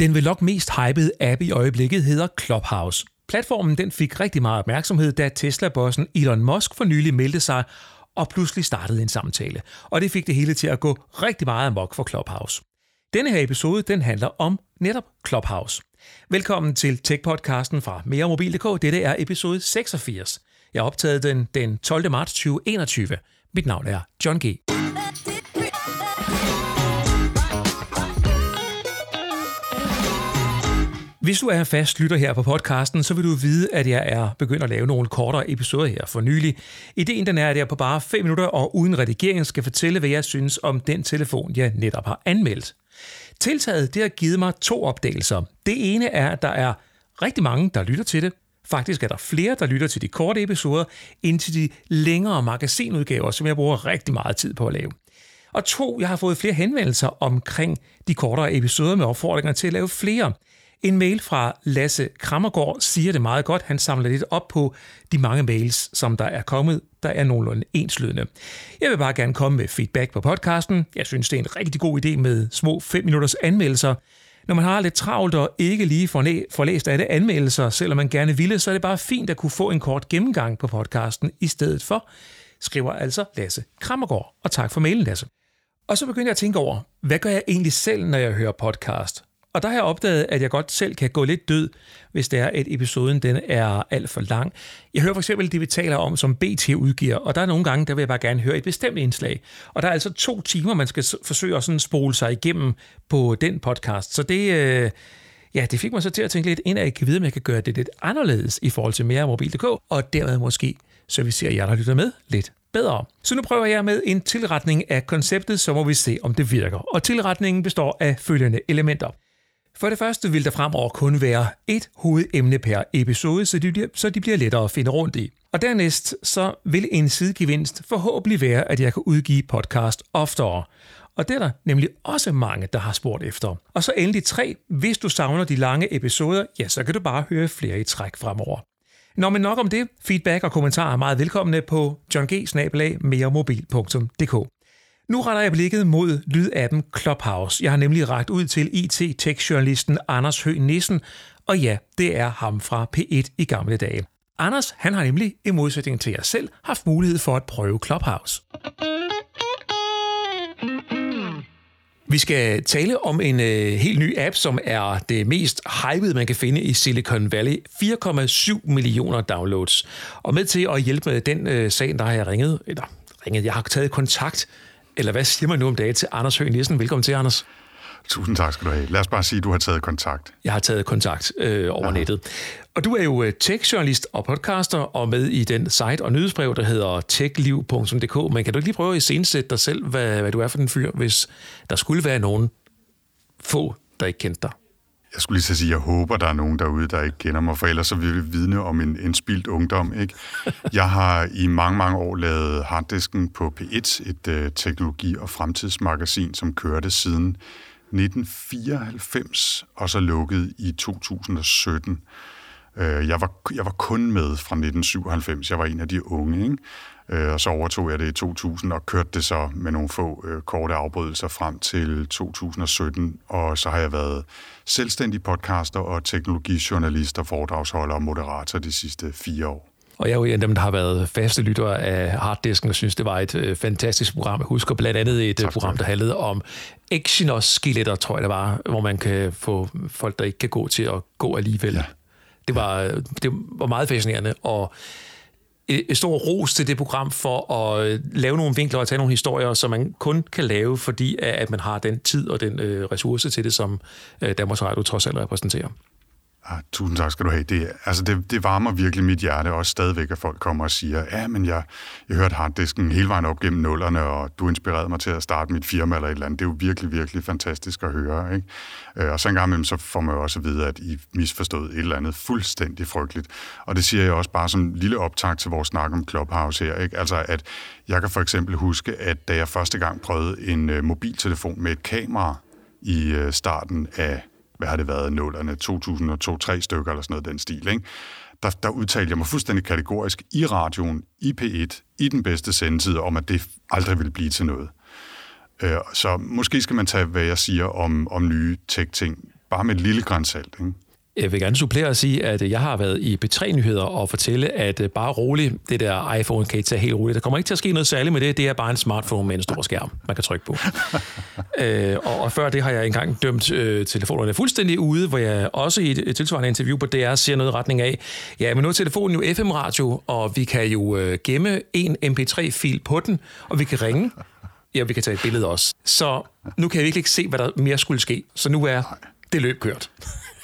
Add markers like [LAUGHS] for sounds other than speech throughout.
Den vel nok mest hypede app i øjeblikket hedder Clubhouse. Platformen den fik rigtig meget opmærksomhed, da Tesla-bossen Elon Musk for nylig meldte sig og pludselig startede en samtale. Og det fik det hele til at gå rigtig meget amok for Clubhouse. Denne her episode den handler om netop Clubhouse. Velkommen til Tech-podcasten fra meremobil.dk. Dette er episode 86. Jeg optagede den den 12. marts 2021. Mit navn er John G. Hvis du er fast lytter her på podcasten, så vil du vide, at jeg er begyndt at lave nogle kortere episoder her for nylig. Ideen den er, at jeg på bare 5 minutter og uden redigering skal fortælle, hvad jeg synes om den telefon, jeg netop har anmeldt. Tiltaget det har givet mig to opdagelser. Det ene er, at der er rigtig mange, der lytter til det. Faktisk er der flere, der lytter til de korte episoder, end til de længere magasinudgaver, som jeg bruger rigtig meget tid på at lave. Og to, jeg har fået flere henvendelser omkring de kortere episoder med opfordringer til at lave flere. En mail fra Lasse Krammergaard siger det meget godt. Han samler lidt op på de mange mails, som der er kommet, der er nogenlunde enslydende. Jeg vil bare gerne komme med feedback på podcasten. Jeg synes, det er en rigtig god idé med små 5 minutters anmeldelser. Når man har lidt travlt og ikke lige får læst alle anmeldelser, selvom man gerne ville, så er det bare fint at kunne få en kort gennemgang på podcasten i stedet for, skriver altså Lasse Krammergaard. Og tak for mailen, Lasse. Og så begynder jeg at tænke over, hvad gør jeg egentlig selv, når jeg hører podcast? Og der har jeg opdaget, at jeg godt selv kan gå lidt død, hvis det er, at episoden den er alt for lang. Jeg hører for eksempel det, vi taler om, som BT udgiver, og der er nogle gange, der vil jeg bare gerne høre et bestemt indslag. Og der er altså to timer, man skal forsøge at sådan spole sig igennem på den podcast. Så det, øh, ja, det fik mig så til at tænke lidt ind, at jeg kan vide, om jeg kan gøre det lidt anderledes i forhold til mere mobil.dk, og dermed måske servicere jer, der lytter med, lidt bedre. Så nu prøver jeg med en tilretning af konceptet, så må vi se, om det virker. Og tilretningen består af følgende elementer. For det første vil der fremover kun være et hovedemne per episode, så de, bliver, så de bliver lettere at finde rundt i. Og dernæst så vil en sidegevinst forhåbentlig være, at jeg kan udgive podcast oftere. Og det er der nemlig også mange, der har spurgt efter. Og så endelig tre. Hvis du savner de lange episoder, ja, så kan du bare høre flere i træk fremover. Nå, men nok om det. Feedback og kommentarer er meget velkomne på johng.mermobil.dk nu retter jeg blikket mod lydappen Clubhouse. Jeg har nemlig ragt ud til IT-tech-journalisten Anders Høgh Nissen, og ja, det er ham fra P1 i gamle dage. Anders, han har nemlig, i modsætning til jer selv, haft mulighed for at prøve Clubhouse. Vi skal tale om en øh, helt ny app, som er det mest hypede, man kan finde i Silicon Valley. 4,7 millioner downloads. Og med til at hjælpe med den øh, sag, der har jeg ringet, eller ringet, jeg har taget kontakt eller hvad siger man nu om dagen til Anders Høgh Nielsen? Velkommen til, Anders. Tusind tak skal du have. Lad os bare sige, at du har taget kontakt. Jeg har taget kontakt øh, over Aha. nettet. Og du er jo øh, tech-journalist og podcaster, og med i den site og nyhedsbrev, der hedder techliv.dk. Men kan du ikke lige prøve at iscenesætte dig selv, hvad, hvad du er for den fyr, hvis der skulle være nogen få, der ikke kendte dig? Jeg skulle lige så sige, jeg håber, der er nogen derude, der ikke kender mig, for ellers så vil vi vidne om en, en spildt ungdom. Ikke? [LAUGHS] Jeg har i mange, mange år lavet Harddisken på P1, et uh, teknologi- og fremtidsmagasin, som kørte siden 1994, og så lukket i 2017. Uh, øh, jeg, var, jeg var kun med fra 1997. Jeg var en af de unge, ikke? Øh, og så overtog jeg det i 2000 og kørte det så med nogle få øh, korte afbrydelser frem til 2017. Og så har jeg været selvstændig podcaster og teknologijournalist og foredragsholder og moderator de sidste fire år. Og jeg er jo en af dem, der har været faste lyttere af Harddisken, og synes, det var et øh, fantastisk program. Jeg husker blandt andet et tak, program, der handlede om Exynos-skeletter, tror jeg det var, hvor man kan få folk, der ikke kan gå til at gå alligevel. Ja. Det, var, det var meget fascinerende, og et stor ros til det program for at øh, lave nogle vinkler og tage nogle historier, som man kun kan lave, fordi at man har den tid og den øh, ressource til det, som øh, Danmarks Radio trods alt repræsenterer. Ah, tusind tak skal du have. Det, altså det, det varmer virkelig mit hjerte, også stadigvæk, at folk kommer og siger, ja, men jeg, jeg hørte harddisken hele vejen op gennem nullerne, og du inspirerede mig til at starte mit firma eller et eller andet. Det er jo virkelig, virkelig fantastisk at høre. Ikke? Øh, og så en gang imellem, så får man jo også at vide, at I misforstod et eller andet fuldstændig frygteligt. Og det siger jeg også bare som lille optag til vores snak om Clubhouse her. Ikke? Altså, at jeg kan for eksempel huske, at da jeg første gang prøvede en øh, mobiltelefon med et kamera i øh, starten af hvad har det været, nullerne, 2002-3 stykker eller sådan noget den stil, ikke? Der, der udtalte jeg mig fuldstændig kategorisk i radioen, i P1, i den bedste sendetid, om at det aldrig ville blive til noget. Øh, så måske skal man tage, hvad jeg siger om, om nye tech-ting bare med et lille grænsalt. Ikke? Jeg vil gerne supplere og sige, at jeg har været i B3-nyheder og fortælle, at øh, bare roligt, det der iPhone kan I tage helt roligt. Der kommer ikke til at ske noget særligt med det. Det er bare en smartphone med en stor skærm, man kan trykke på. [LAUGHS] øh, og, og før det har jeg engang dømt øh, telefonerne fuldstændig ude, hvor jeg også i et, et tilsvarende interview på DR siger noget i retning af, ja, men nu er telefonen jo FM-radio, og vi kan jo øh, gemme en MP3-fil på den, og vi kan ringe. Ja, vi kan tage et billede også. Så nu kan jeg virkelig ikke se, hvad der mere skulle ske. Så nu er det løb kørt.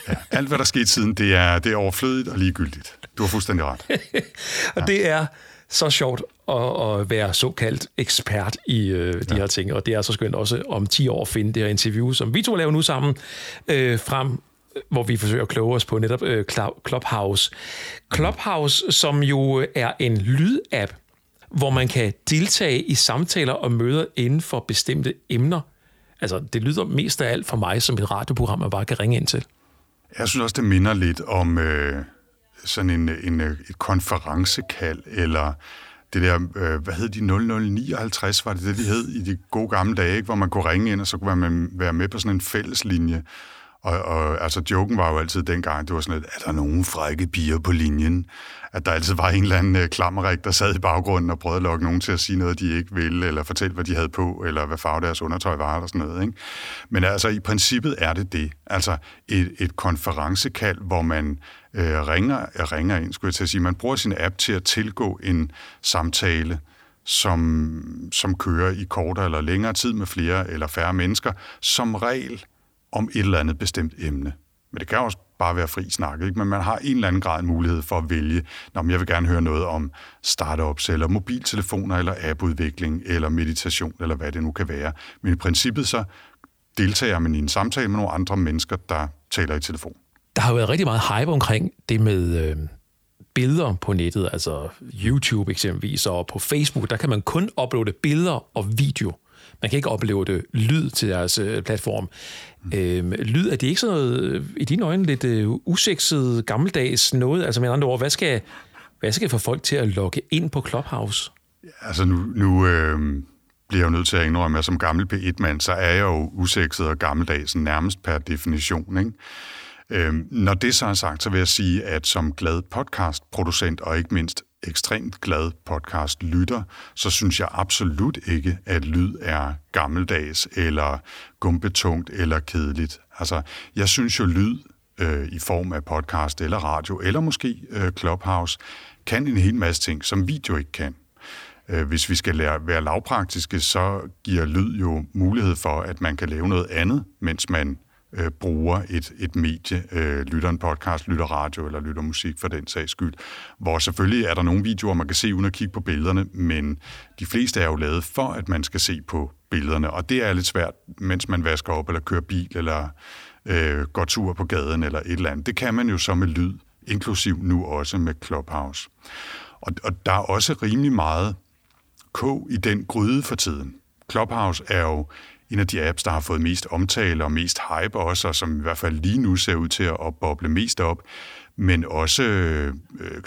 Ja, alt, hvad der skete siden, det er, det er overflødigt og ligegyldigt. Du har fuldstændig ret. [LAUGHS] og det er så sjovt at, at være såkaldt ekspert i øh, de ja. her ting, og det er så skønt også om 10 år at finde det her interview, som vi to laver nu sammen, øh, frem hvor vi forsøger at kloge os på netop øh, Clubhouse. Clubhouse, som jo er en lydapp, hvor man kan deltage i samtaler og møder inden for bestemte emner. Altså, det lyder mest af alt for mig som et radioprogram, man bare kan ringe ind til. Jeg synes også, det minder lidt om øh, sådan en, en, øh, et konferencekald, eller det der, øh, hvad hed de, 0059, var det det, de hed i de gode gamle dage, ikke? hvor man kunne ringe ind, og så kunne man være med på sådan en fælleslinje. Og, og altså, joken var jo altid dengang, det var sådan lidt, er der nogen frække piger på linjen? At der altid var en eller anden øh, klammerik, der sad i baggrunden og prøvede at lokke nogen til at sige noget, de ikke ville, eller fortælle, hvad de havde på, eller hvad farve deres undertøj var, eller sådan noget. Ikke? Men altså, i princippet er det det. Altså, et, et konferencekald, hvor man øh, ringer, ringer ind, skulle jeg til at sige. Man bruger sin app til at tilgå en samtale, som, som kører i kortere eller længere tid med flere eller færre mennesker, som regel om et eller andet bestemt emne. Men det kan også bare være fri snak, ikke? men man har en eller anden grad mulighed for at vælge, om jeg vil gerne høre noget om startups, eller mobiltelefoner, eller appudvikling, eller meditation, eller hvad det nu kan være. Men i princippet så deltager man i en samtale med nogle andre mennesker, der taler i telefon. Der har jo været rigtig meget hype omkring det med øh, billeder på nettet, altså YouTube eksempelvis, og på Facebook, der kan man kun uploade billeder og video. Man kan ikke opleve det lyd til deres øh, platform. Mm. Øhm, lyd, er det ikke sådan noget, øh, i dine øjne, lidt øh, usekset, gammeldags noget? Altså med andre ord, hvad skal, hvad skal få folk til at logge ind på Clubhouse? Altså nu, nu øh, bliver jeg jo nødt til at indrømme, at som gammel P1-mand, så er jeg jo usekset og gammeldags nærmest per definition, ikke? Øhm, når det så er sagt, så vil jeg sige, at som glad podcastproducent og ikke mindst ekstremt glad podcast lytter, så synes jeg absolut ikke, at lyd er gammeldags eller gumbetungt eller kedeligt. Altså, jeg synes jo, lyd øh, i form af podcast eller radio, eller måske øh, Clubhouse, kan en hel masse ting, som video ikke kan. Øh, hvis vi skal lære, være lavpraktiske, så giver lyd jo mulighed for, at man kan lave noget andet, mens man øh, bruger et, et medie, øh, lytter en podcast, lytter radio eller lytter musik for den sags skyld. Hvor selvfølgelig er der nogle videoer, man kan se uden at kigge på billederne, men de fleste er jo lavet for, at man skal se på billederne, og det er lidt svært, mens man vasker op eller kører bil eller øh, går tur på gaden eller et eller andet. Det kan man jo så med lyd, inklusiv nu også med Clubhouse. Og, og der er også rimelig meget kog i den gryde for tiden. Clubhouse er jo en af de apps, der har fået mest omtale og mest hype også, og som i hvert fald lige nu ser ud til at boble mest op. Men også øh,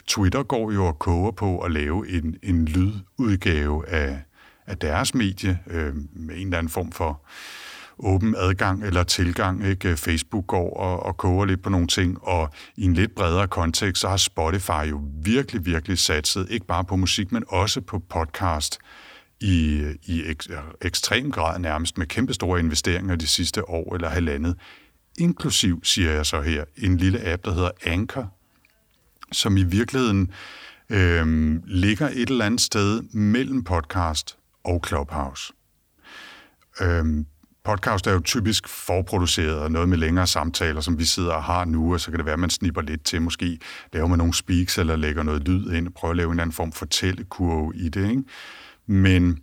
Twitter går jo og koger på at lave en, en lydudgave af, af deres medie øh, med en eller anden form for åben adgang eller tilgang. Ikke? Facebook går og, og koger lidt på nogle ting, og i en lidt bredere kontekst, så har Spotify jo virkelig, virkelig satset, ikke bare på musik, men også på podcast i, i ek, ekstrem grad nærmest med kæmpestore investeringer de sidste år eller halvandet. Inklusiv, siger jeg så her, en lille app, der hedder Anchor, som i virkeligheden øh, ligger et eller andet sted mellem podcast og Clubhouse. Øh, podcast er jo typisk forproduceret og noget med længere samtaler, som vi sidder og har nu, og så kan det være, at man snipper lidt til, måske laver man nogle speaks eller lægger noget lyd ind og prøver at lave en eller anden form for fortællekurve i det. Ikke? Men,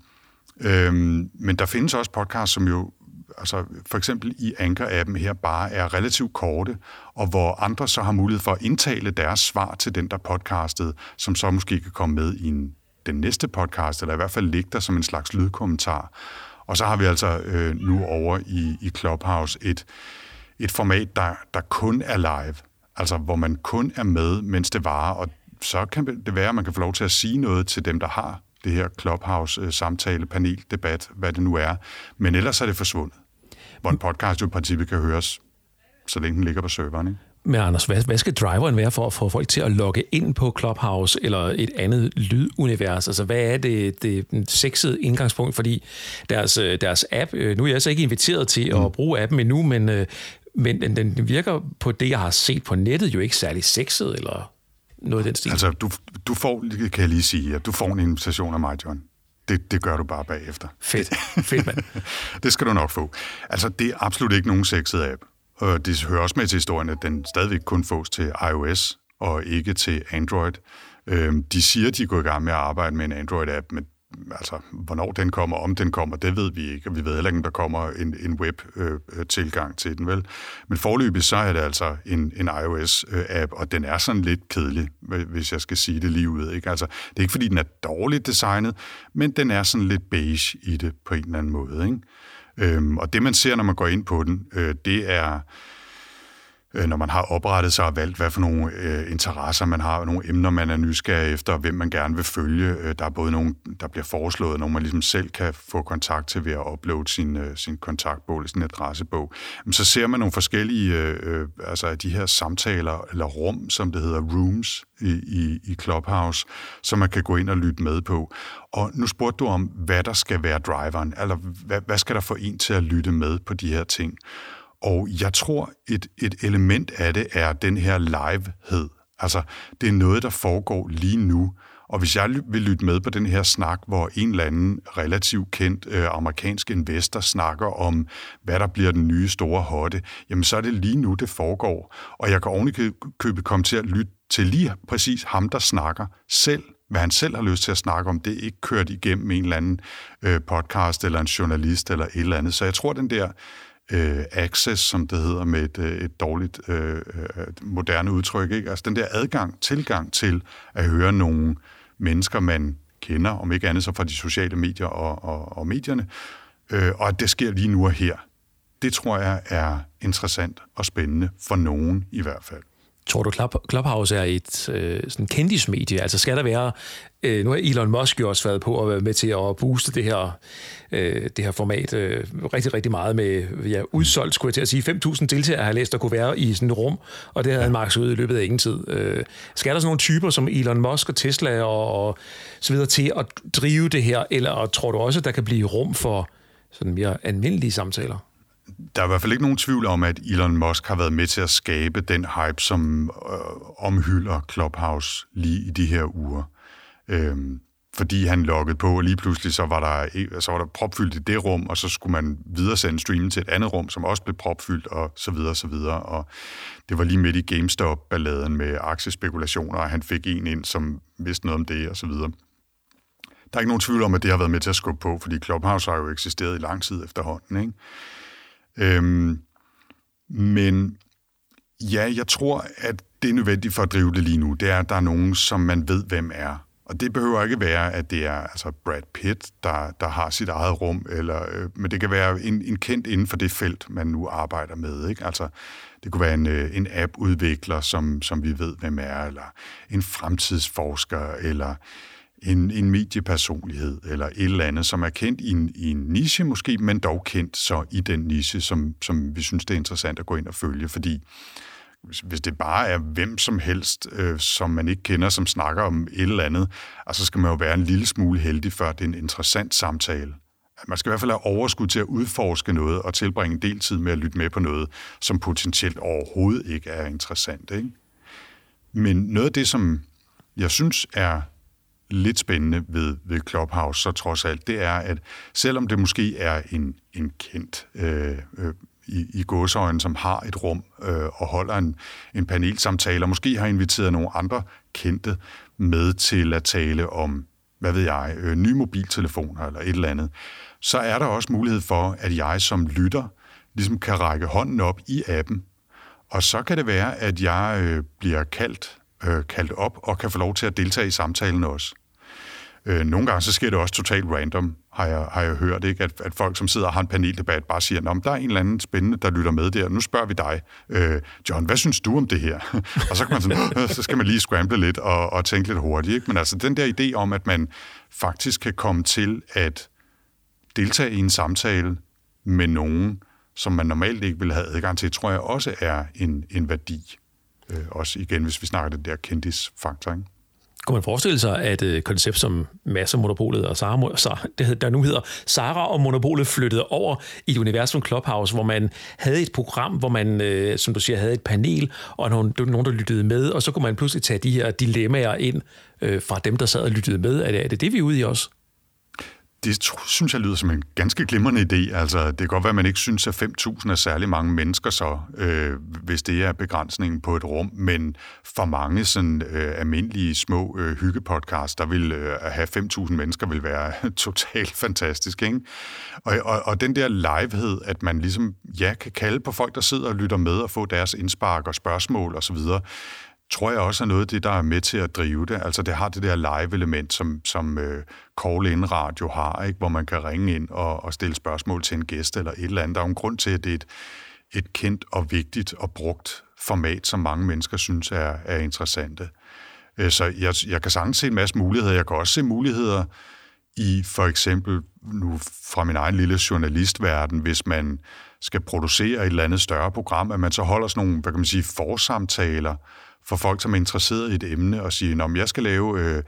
øhm, men der findes også podcasts, som jo altså for eksempel i Anchor-appen her bare er relativt korte, og hvor andre så har mulighed for at indtale deres svar til den, der podcastet, som så måske kan komme med i en, den næste podcast, eller i hvert fald ligge der som en slags lydkommentar. Og så har vi altså øh, nu over i, i Clubhouse et, et format, der, der kun er live, altså hvor man kun er med, mens det varer, og så kan det være, at man kan få lov til at sige noget til dem, der har det her Clubhouse-samtale, panel, debat, hvad det nu er. Men ellers er det forsvundet. Hvor en podcast jo i princippet kan høres så længe den ligger på serveren. Ikke? Men Anders, hvad, hvad skal driveren være for at få folk til at logge ind på Clubhouse eller et andet lydunivers? Altså, hvad er det, det sexede indgangspunkt? Fordi deres, øh, deres app, øh, nu er jeg så ikke inviteret til at mm. bruge appen endnu, men, øh, men den virker på det, jeg har set på nettet, jo ikke særlig sexet eller noget af den stil. Altså, du, du får, kan jeg lige sige, at du får en invitation af mig, John. Det, det gør du bare bagefter. Fedt. Fedt, mand. [LAUGHS] det skal du nok få. Altså, det er absolut ikke nogen sexet app. Og det hører også med til historien, at den stadigvæk kun fås til iOS og ikke til Android. Øhm, de siger, at de går i gang med at arbejde med en Android-app, men altså, hvornår den kommer, om den kommer, det ved vi ikke, og vi ved heller ikke, om der kommer en, en web-tilgang øh, til den, vel? Men forløbig så er det altså en, en iOS-app, og den er sådan lidt kedelig, hvis jeg skal sige det lige ud, ikke? Altså, det er ikke, fordi den er dårligt designet, men den er sådan lidt beige i det på en eller anden måde, ikke? Øhm, og det, man ser, når man går ind på den, øh, det er, Øh, når man har oprettet sig og valgt, hvad for nogle øh, interesser man har, nogle emner, man er nysgerrig efter, og hvem man gerne vil følge. Øh, der er både nogle, der bliver foreslået, nogle man ligesom selv kan få kontakt til ved at uploade sin, øh, sin kontaktbog, eller sin adressebog. Men så ser man nogle forskellige, øh, øh, altså de her samtaler, eller rum, som det hedder, rooms i, i, i Clubhouse, som man kan gå ind og lytte med på. Og nu spurgte du om, hvad der skal være driveren, eller hvad, hvad skal der få en til at lytte med på de her ting? Og jeg tror, et, et element af det er den her livehed. Altså, det er noget, der foregår lige nu. Og hvis jeg vil lytte med på den her snak, hvor en eller anden relativt kendt øh, amerikansk investor snakker om, hvad der bliver den nye store hotte, jamen så er det lige nu, det foregår. Og jeg kan ovenikøbet komme til at lytte til lige præcis ham, der snakker selv hvad han selv har lyst til at snakke om, det er ikke kørt igennem en eller anden øh, podcast eller en journalist eller et eller andet. Så jeg tror, den der øh, access, som det hedder med et, øh, et dårligt øh, øh, moderne udtryk. Ikke? Altså den der adgang, tilgang til at høre nogle mennesker, man kender, om ikke andet så fra de sociale medier og, og, og medierne, øh, og at det sker lige nu og her. Det tror jeg er interessant og spændende for nogen i hvert fald. Tror du, Clubhouse er et øh, sådan kendismedie? Altså skal der være... Øh, nu har Elon Musk jo også været på at være med til at booste det her, øh, det her format øh, rigtig, rigtig meget med ja, udsolgt, skulle jeg til at sige. 5.000 deltagere har læst, der kunne være i sådan et rum, og det havde han maks ud i løbet af ingen tid. Øh, skal der sådan nogle typer som Elon Musk og Tesla og, og så videre til at drive det her, eller tror du også, at der kan blive rum for sådan mere almindelige samtaler? Der er i hvert fald ikke nogen tvivl om, at Elon Musk har været med til at skabe den hype, som øh, omhylder Clubhouse lige i de her uger. Øhm, fordi han loggede på, og lige pludselig så var, der, øh, så var der propfyldt i det rum, og så skulle man videre sende streamen til et andet rum, som også blev propfyldt, og så videre, og så videre. Og det var lige midt i GameStop-balladen med aktiespekulationer, og han fik en ind, som vidste noget om det, og så videre. Der er ikke nogen tvivl om, at det har været med til at skubbe på, fordi Clubhouse har jo eksisteret i lang tid efterhånden, ikke? Øhm, men ja, jeg tror, at det er nødvendigt for at drive det lige nu. Det er, at der er nogen, som man ved, hvem er. Og det behøver ikke være, at det er altså Brad Pitt, der, der har sit eget rum, eller, øh, men det kan være en, en kendt inden for det felt, man nu arbejder med. Ikke? Altså, det kunne være en, øh, en app-udvikler, som, som vi ved, hvem er, eller en fremtidsforsker, eller en, en mediepersonlighed eller et eller andet, som er kendt i en, i en niche måske, men dog kendt så i den niche, som, som vi synes, det er interessant at gå ind og følge, fordi hvis, hvis det bare er hvem som helst, øh, som man ikke kender, som snakker om et eller andet, altså skal man jo være en lille smule heldig, før det er en interessant samtale. Man skal i hvert fald have overskud til at udforske noget og tilbringe en del tid med at lytte med på noget, som potentielt overhovedet ikke er interessant. Ikke? Men noget af det, som jeg synes er lidt spændende ved, ved Clubhouse, så trods alt, det er, at selvom det måske er en, en kendt øh, øh, i, i godsøjen, som har et rum øh, og holder en, en panelsamtale, og måske har inviteret nogle andre kendte med til at tale om, hvad ved jeg, øh, nye mobiltelefoner eller et eller andet, så er der også mulighed for, at jeg som lytter ligesom kan række hånden op i appen, og så kan det være, at jeg øh, bliver kaldt øh, kaldt op og kan få lov til at deltage i samtalen også. Øh, nogle gange så sker det også totalt random, har jeg, har jeg hørt, ikke? At, at folk, som sidder og har en paneldebat, bare siger, at der er en eller anden spændende, der lytter med der. Nu spørger vi dig, øh, John, hvad synes du om det her? [LAUGHS] og så, kan man sådan, så skal man lige scramble lidt og, og tænke lidt hurtigt. Ikke? Men altså den der idé om, at man faktisk kan komme til at deltage i en samtale med nogen, som man normalt ikke ville have adgang til, tror jeg også er en, en værdi. Øh, også igen, hvis vi snakker den der kendisfaktor. Ikke? Kunne man forestille sig, at et koncept som Massemonopolet og Sara, Sara, det der nu hedder Sara og Monopolet flyttede over i et univers som Clubhouse, hvor man havde et program, hvor man, øh, som du siger, havde et panel, og nogen, nogen, der lyttede med, og så kunne man pludselig tage de her dilemmaer ind øh, fra dem, der sad og lyttede med. Er det, er det det, vi er ude i også? Det synes jeg lyder som en ganske glimrende idé. Altså, det kan godt være, at man ikke synes, at 5.000 er særlig mange mennesker så, øh, hvis det er begrænsningen på et rum, men for mange sådan øh, almindelige små øh, hyggepodcasts, der vil øh, at have 5.000 mennesker, vil være [LAUGHS] totalt fantastisk. Ikke? Og, og, og den der livehed, at man ligesom ja, kan kalde på folk, der sidder og lytter med og få deres indspark og spørgsmål osv., tror jeg også er noget af det, der er med til at drive det. Altså det har det der live-element, som, som øh, uh, call-in-radio har, ikke? hvor man kan ringe ind og, og stille spørgsmål til en gæst eller et eller andet. Der er jo en grund til, at det er et, et kendt og vigtigt og brugt format, som mange mennesker synes er, er interessante. Uh, så jeg, jeg kan sagtens se en masse muligheder. Jeg kan også se muligheder i for eksempel nu fra min egen lille journalistverden, hvis man skal producere et eller andet større program, at man så holder sådan nogle, hvad kan man sige, forsamtaler, for folk, som er interesseret i et emne, og sige, om jeg skal lave øh,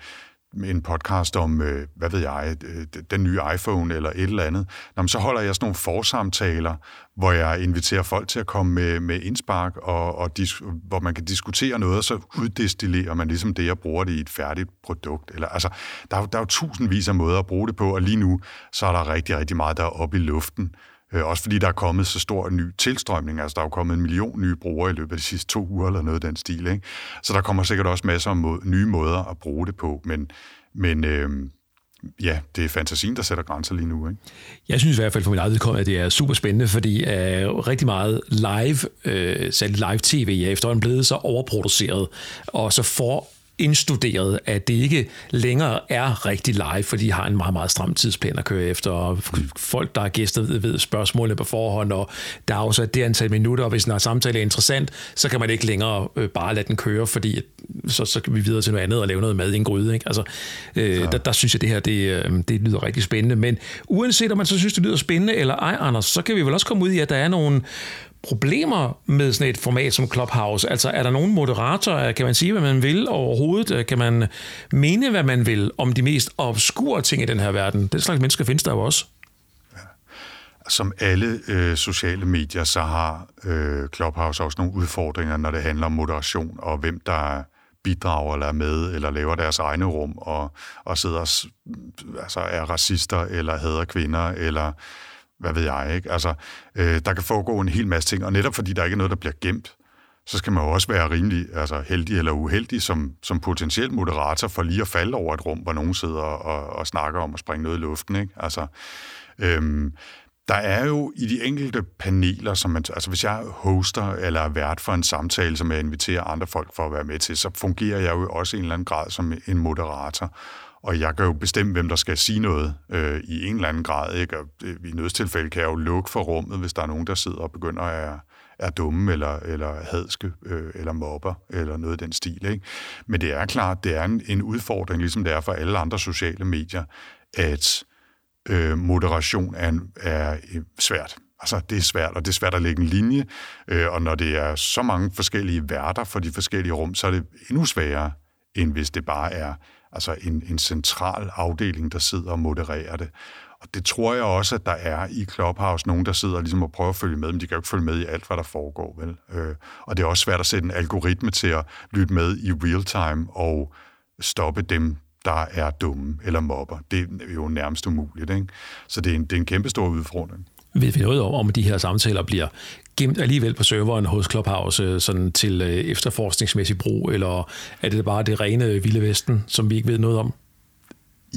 en podcast om, øh, hvad ved jeg, øh, den nye iPhone eller et eller andet, Nå, så holder jeg sådan nogle forsamtaler, hvor jeg inviterer folk til at komme med, med indspark, og, og dis, hvor man kan diskutere noget, og så uddestillerer man ligesom det, jeg bruger det i et færdigt produkt. Eller, altså, der, er, der er jo tusindvis af måder at bruge det på, og lige nu, så er der rigtig, rigtig meget, der er oppe i luften. Øh, også fordi der er kommet så stor en ny tilstrømning. Altså, der er jo kommet en million nye brugere i løbet af de sidste to uger, eller noget af den stil. Ikke? Så der kommer sikkert også masser af må- nye måder at bruge det på. Men, men øh, ja, det er fantasien, der sætter grænser lige nu. Ikke? Jeg synes i hvert fald for mit eget vedkommende, at det er super spændende, fordi uh, rigtig meget live, uh, særligt live tv, er efterhånden blevet så overproduceret, og så får indstuderet, at det ikke længere er rigtig live, fordi de har en meget, meget stram tidsplan at køre efter, og folk, der er gæster, ved, spørgsmålene på forhånd, og der er også det antal minutter, og hvis en samtale er interessant, så kan man ikke længere øh, bare lade den køre, fordi så, så kan vi videre til noget andet og lave noget mad i en gryde. Ikke? Altså, øh, ja. der, der synes jeg, det her det, øh, det lyder rigtig spændende. Men uanset om man så synes, det lyder spændende eller ej, Anders, så kan vi vel også komme ud i, at der er nogle problemer med sådan et format som Clubhouse? Altså er der nogen moderatorer, kan man sige, hvad man vil overhovedet? Øh, kan man mene, hvad man vil om de mest obskure ting i den her verden? Den slags mennesker findes der jo også. Ja. Som alle øh, sociale medier, så har øh, Clubhouse også nogle udfordringer, når det handler om moderation og hvem der bidrager eller er med, eller laver deres egne rum, og, og sidder altså er racister, eller hader kvinder, eller hvad ved jeg, ikke? Altså, øh, der kan foregå en hel masse ting, og netop fordi der ikke er noget, der bliver gemt, så skal man jo også være rimelig altså heldig eller uheldig som, som potentiel moderator for lige at falde over et rum, hvor nogen sidder og, og snakker om at springe noget i luften. Ikke? Altså, øhm, der er jo i de enkelte paneler, som man, altså hvis jeg hoster eller er vært for en samtale, som jeg inviterer andre folk for at være med til, så fungerer jeg jo også i en eller anden grad som en moderator. Og jeg kan jo bestemme, hvem der skal sige noget øh, i en eller anden grad. Ikke? Og øh, i nødstilfælde kan jeg jo lukke for rummet, hvis der er nogen, der sidder og begynder at er, er dumme eller, eller hadske øh, eller mobber eller noget af den stil. Ikke? Men det er klart, det er en, en udfordring, ligesom det er for alle andre sociale medier, at øh, moderation er, er øh, svært. Altså, det er svært, og det er svært at lægge en linje, øh, og når det er så mange forskellige værter for de forskellige rum, så er det endnu sværere, end hvis det bare er altså en, en central afdeling, der sidder og modererer det. Og det tror jeg også, at der er i Clubhouse nogen, der sidder ligesom og prøver at følge med, men de kan jo ikke følge med i alt, hvad der foregår. Vel? Øh, og det er også svært at sætte en algoritme til at lytte med i real time og stoppe dem, der er dumme eller mobber. Det er jo nærmest umuligt. Ikke? Så det er en, det er en kæmpe stor udfordring. Ved vi noget om, om de her samtaler bliver gemt alligevel på serveren hos Clubhouse øh, sådan til øh, efterforskningsmæssig brug, eller er det bare det rene vilde vesten, som vi ikke ved noget om?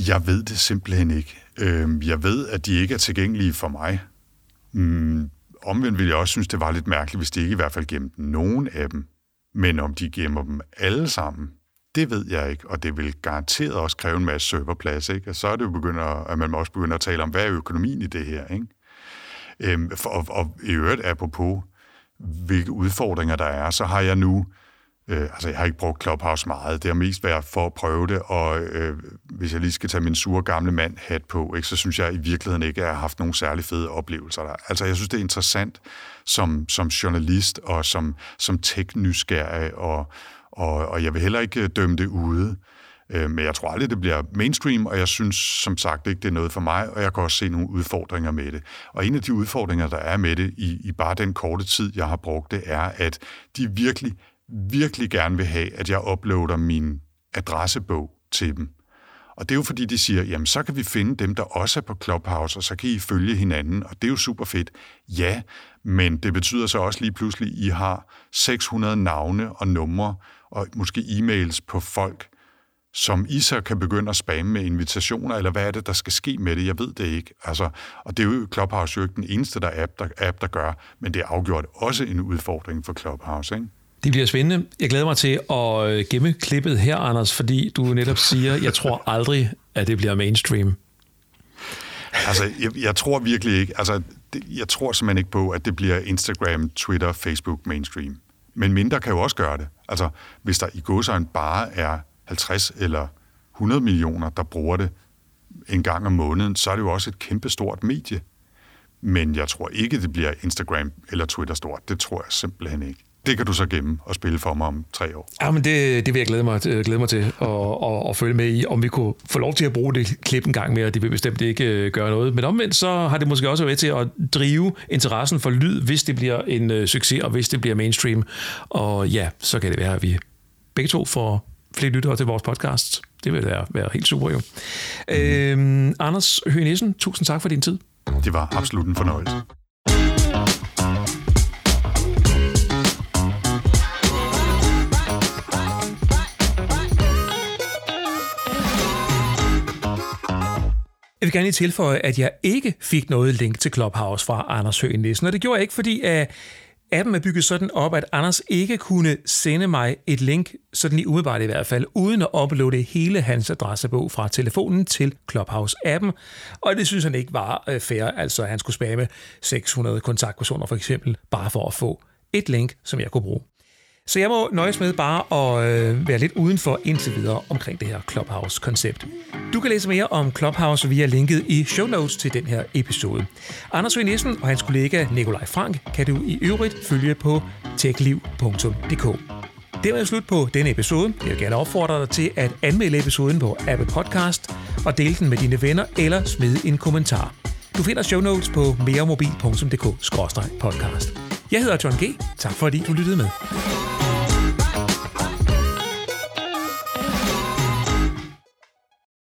Jeg ved det simpelthen ikke. Øhm, jeg ved, at de ikke er tilgængelige for mig. Mm, omvendt ville jeg også synes, det var lidt mærkeligt, hvis de ikke i hvert fald gemte nogen af dem. Men om de gemmer dem alle sammen, det ved jeg ikke, og det vil garanteret også kræve en masse serverplads. Ikke? Og så er det jo begynder, at man også begynder at tale om, hvad er økonomien i det her? Ikke? Øhm, for, og, og i øvrigt, apropos hvilke udfordringer der er, så har jeg nu Øh, altså, jeg har ikke brugt Clubhouse meget. Det har mest været for at prøve det, og øh, hvis jeg lige skal tage min sure gamle mand hat på, ikke, så synes jeg i virkeligheden ikke, at jeg har haft nogen særlig fede oplevelser der. Altså, jeg synes, det er interessant som, som journalist og som, som tech-nysgerrig, og, og, og jeg vil heller ikke øh, dømme det ude. Øh, men jeg tror aldrig, det bliver mainstream, og jeg synes som sagt ikke, det er noget for mig, og jeg kan også se nogle udfordringer med det. Og en af de udfordringer, der er med det i, i bare den korte tid, jeg har brugt det, er, at de virkelig virkelig gerne vil have, at jeg uploader min adressebog til dem. Og det er jo fordi, de siger, jamen så kan vi finde dem, der også er på Clubhouse, og så kan I følge hinanden, og det er jo super fedt. Ja, men det betyder så også lige pludselig, at I har 600 navne og numre, og måske e-mails på folk, som I så kan begynde at spamme med invitationer, eller hvad er det, der skal ske med det? Jeg ved det ikke. Altså, og det er jo Clubhouse jo ikke den eneste der app, der, app, der gør, men det er afgjort også en udfordring for Clubhouse. Ikke? Det bliver spændende. Jeg glæder mig til at øh, gemme klippet her, Anders, fordi du netop siger, jeg tror aldrig, at det bliver mainstream. Altså, jeg, jeg tror virkelig ikke. Altså, det, jeg tror simpelthen ikke på, at det bliver Instagram, Twitter, Facebook mainstream. Men mindre kan jo også gøre det. Altså, hvis der i godsøjne bare er 50 eller 100 millioner, der bruger det en gang om måneden, så er det jo også et kæmpestort medie. Men jeg tror ikke, det bliver Instagram eller Twitter stort. Det tror jeg simpelthen ikke det kan du så gemme og spille for mig om tre år. Ja, men det, det vil jeg glæde mig, øh, glæde mig til at, at, at følge med i, om vi kunne få lov til at bruge det klip en gang mere. Det vil bestemt ikke øh, gøre noget. Men omvendt så har det måske også været til at drive interessen for lyd, hvis det bliver en øh, succes, og hvis det bliver mainstream. Og ja, så kan det være, at vi begge to får flere lyttere til vores podcast. Det vil være, være helt super jo. Mm. Øhm, Anders Høgh Nissen, tusind tak for din tid. Det var absolut en fornøjelse. Jeg vil gerne lige tilføje, at jeg ikke fik noget link til Clubhouse fra Anders Høgh Nielsen, og det gjorde jeg ikke, fordi at appen er bygget sådan op, at Anders ikke kunne sende mig et link, sådan i umiddelbart i hvert fald, uden at uploade hele hans adressebog fra telefonen til Clubhouse-appen. Og det synes han ikke var øh, fair, altså at han skulle spamme 600 kontaktpersoner for eksempel, bare for at få et link, som jeg kunne bruge. Så jeg må nøjes med bare at øh, være lidt udenfor indtil videre omkring det her Clubhouse-koncept. Du kan læse mere om Clubhouse via linket i show notes til den her episode. Anders Høgh Nielsen og hans kollega Nikolaj Frank kan du i øvrigt følge på techliv.dk. Det var slut på denne episode. Jeg vil gerne opfordre dig til at anmelde episoden på Apple Podcast og dele den med dine venner eller smide en kommentar. Du finder show notes på meremobil.dk-podcast. Jeg hedder John G. Tak fordi du lyttede med.